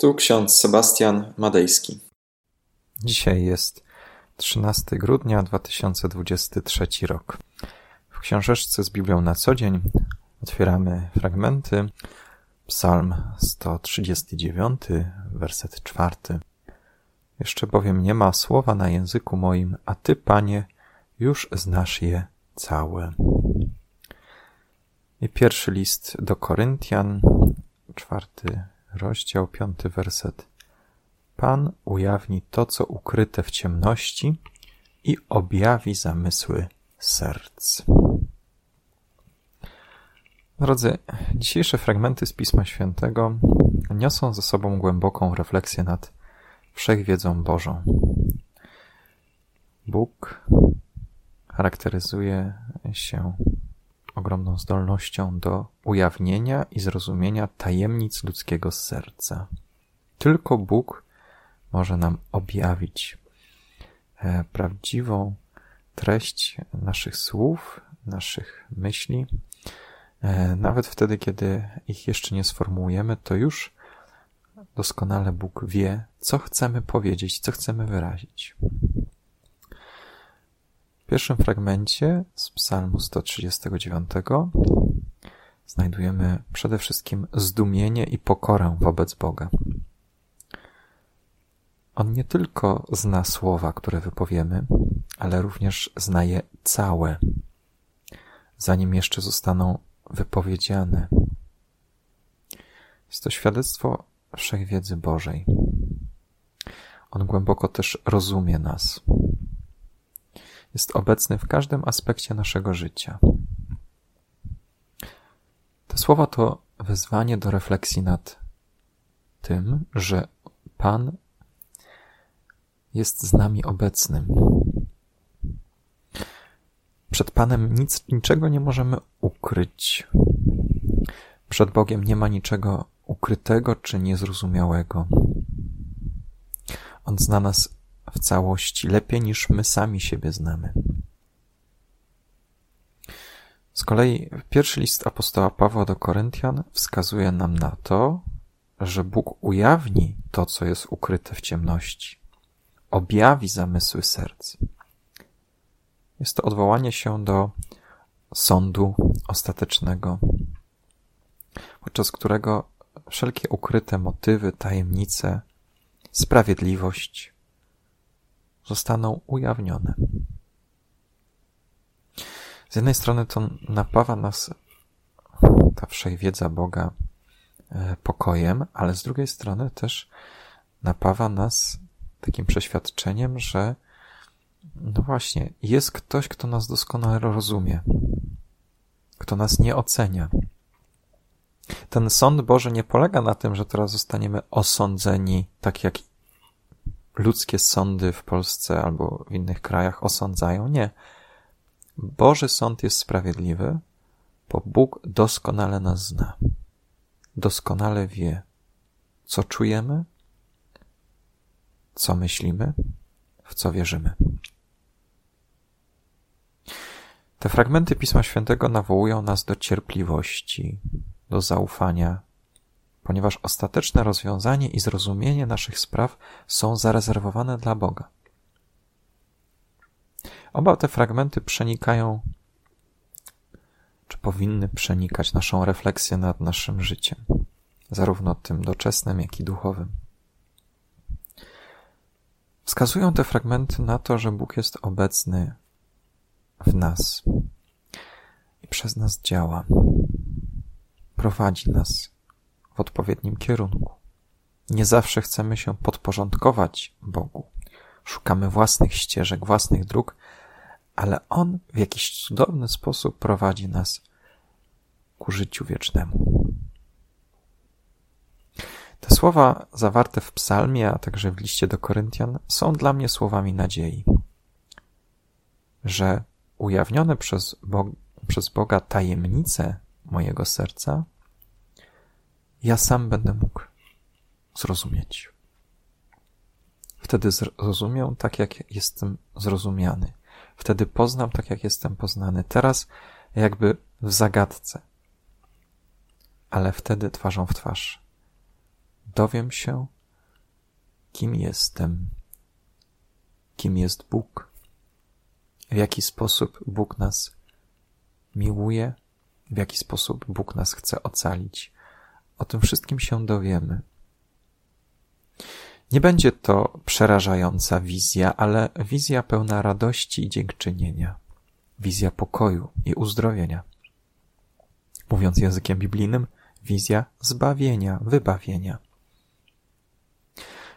Tu ksiądz Sebastian Madejski. Dzisiaj jest 13 grudnia 2023 rok. W książeczce z Biblią na co dzień otwieramy fragmenty. Psalm 139, werset 4. Jeszcze bowiem nie ma słowa na języku moim, a Ty, Panie, już znasz je całe. I pierwszy list do Koryntian, czwarty rozdział, piąty werset. Pan ujawni to, co ukryte w ciemności i objawi zamysły serc. Drodzy, dzisiejsze fragmenty z Pisma Świętego niosą ze sobą głęboką refleksję nad wszechwiedzą Bożą. Bóg charakteryzuje się ogromną zdolnością do ujawnienia i zrozumienia tajemnic ludzkiego serca. Tylko Bóg może nam objawić e, prawdziwą treść naszych słów, naszych myśli. E, nawet wtedy, kiedy ich jeszcze nie sformułujemy, to już doskonale Bóg wie, co chcemy powiedzieć, co chcemy wyrazić. Pierwszym fragmencie z Psalmu 139 znajdujemy przede wszystkim zdumienie i pokorę wobec Boga. On nie tylko zna słowa, które wypowiemy, ale również zna je całe, zanim jeszcze zostaną wypowiedziane. Jest to świadectwo wszechwiedzy Bożej. On głęboko też rozumie nas. Jest obecny w każdym aspekcie naszego życia. Te słowa to wezwanie do refleksji nad tym, że Pan jest z nami obecnym. Przed Panem nic, niczego nie możemy ukryć. Przed Bogiem nie ma niczego ukrytego czy niezrozumiałego. On zna nas w całości lepiej niż my sami siebie znamy. Z kolei pierwszy list apostoła Pawła do Koryntian wskazuje nam na to, że Bóg ujawni to, co jest ukryte w ciemności, objawi zamysły serc. Jest to odwołanie się do sądu ostatecznego, podczas którego wszelkie ukryte motywy, tajemnice, sprawiedliwość zostaną ujawnione. Z jednej strony to napawa nas ta wszechwiedza Boga e, pokojem, ale z drugiej strony też napawa nas takim przeświadczeniem, że no właśnie, jest ktoś, kto nas doskonale rozumie, kto nas nie ocenia. Ten sąd Boży nie polega na tym, że teraz zostaniemy osądzeni, tak jak ludzkie sądy w Polsce albo w innych krajach osądzają. Nie. Boży sąd jest sprawiedliwy, bo Bóg doskonale nas zna. Doskonale wie, co czujemy, co myślimy, w co wierzymy. Te fragmenty Pisma Świętego nawołują nas do cierpliwości, do zaufania, ponieważ ostateczne rozwiązanie i zrozumienie naszych spraw są zarezerwowane dla Boga. Oba te fragmenty przenikają, czy powinny przenikać naszą refleksję nad naszym życiem, zarówno tym doczesnym, jak i duchowym. Wskazują te fragmenty na to, że Bóg jest obecny w nas i przez nas działa. Prowadzi nas w odpowiednim kierunku. Nie zawsze chcemy się podporządkować Bogu. Szukamy własnych ścieżek, własnych dróg, ale On w jakiś cudowny sposób prowadzi nas ku życiu wiecznemu. Te słowa zawarte w psalmie, a także w liście do Koryntian są dla mnie słowami nadziei, że ujawnione przez, Bo przez Boga tajemnice mojego serca, ja sam będę mógł zrozumieć. Wtedy zrozumię tak, jak jestem zrozumiany. Wtedy poznam tak, jak jestem poznany. Teraz jakby w zagadce. Ale wtedy twarzą w twarz dowiem się, kim jestem, kim jest Bóg, w jaki sposób Bóg nas miłuje, w jaki sposób Bóg nas chce ocalić. O tym wszystkim się dowiemy. Nie będzie to przerażająca wizja, ale wizja pełna radości i dziękczynienia, wizja pokoju i uzdrowienia. Mówiąc językiem biblijnym, wizja zbawienia, wybawienia.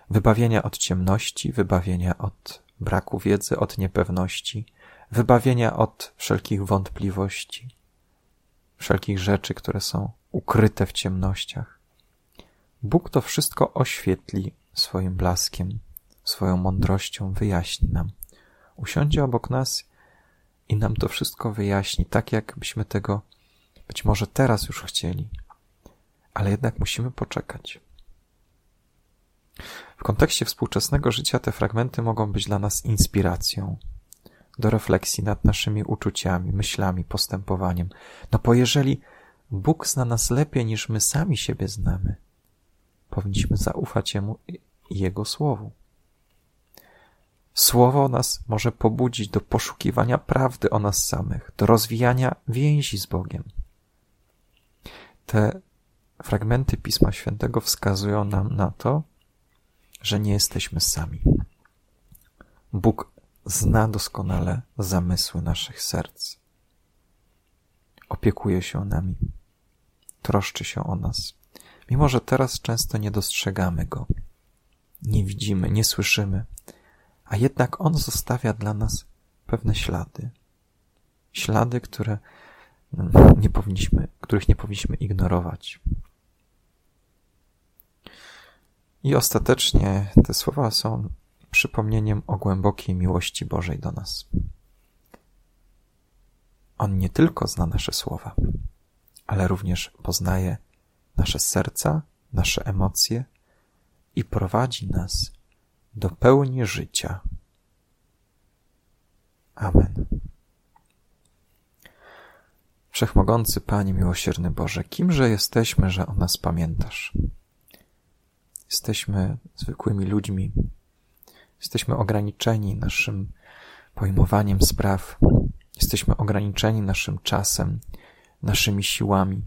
Wybawienia od ciemności, wybawienia od braku wiedzy, od niepewności, wybawienia od wszelkich wątpliwości, wszelkich rzeczy, które są ukryte w ciemnościach. Bóg to wszystko oświetli swoim blaskiem, swoją mądrością, wyjaśni nam. Usiądzie obok nas i nam to wszystko wyjaśni, tak jakbyśmy tego być może teraz już chcieli, ale jednak musimy poczekać. W kontekście współczesnego życia te fragmenty mogą być dla nas inspiracją do refleksji nad naszymi uczuciami, myślami, postępowaniem. No bo jeżeli Bóg zna nas lepiej niż my sami siebie znamy, powinniśmy zaufać Jemu i Jego Słowu. Słowo nas może pobudzić do poszukiwania prawdy o nas samych, do rozwijania więzi z Bogiem. Te fragmenty Pisma Świętego wskazują nam na to, że nie jesteśmy sami. Bóg zna doskonale zamysły naszych serc. Opiekuje się nami, troszczy się o nas, mimo że teraz często nie dostrzegamy Go, nie widzimy, nie słyszymy, a jednak On zostawia dla nas pewne ślady. Ślady, które nie powinniśmy, których nie powinniśmy ignorować. I ostatecznie te słowa są przypomnieniem o głębokiej miłości Bożej do nas. On nie tylko zna nasze słowa, ale również poznaje nasze serca, nasze emocje i prowadzi nas do pełni życia. Amen. Wszechmogący Panie miłosierny Boże, kimże jesteśmy, że o nas pamiętasz? Jesteśmy zwykłymi ludźmi. Jesteśmy ograniczeni naszym pojmowaniem spraw. Jesteśmy ograniczeni naszym czasem, naszymi siłami.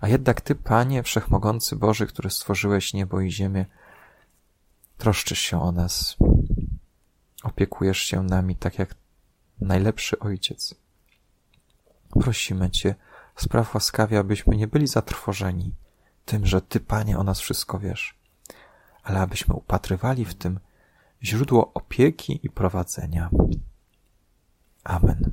A jednak Ty, Panie, Wszechmogący Boży, który stworzyłeś niebo i ziemię, troszczysz się o nas. Opiekujesz się nami tak jak najlepszy ojciec. Prosimy Cię, spraw łaskawie, abyśmy nie byli zatrwożeni tym, że Ty, Panie, o nas wszystko wiesz ale abyśmy upatrywali w tym źródło opieki i prowadzenia. Amen.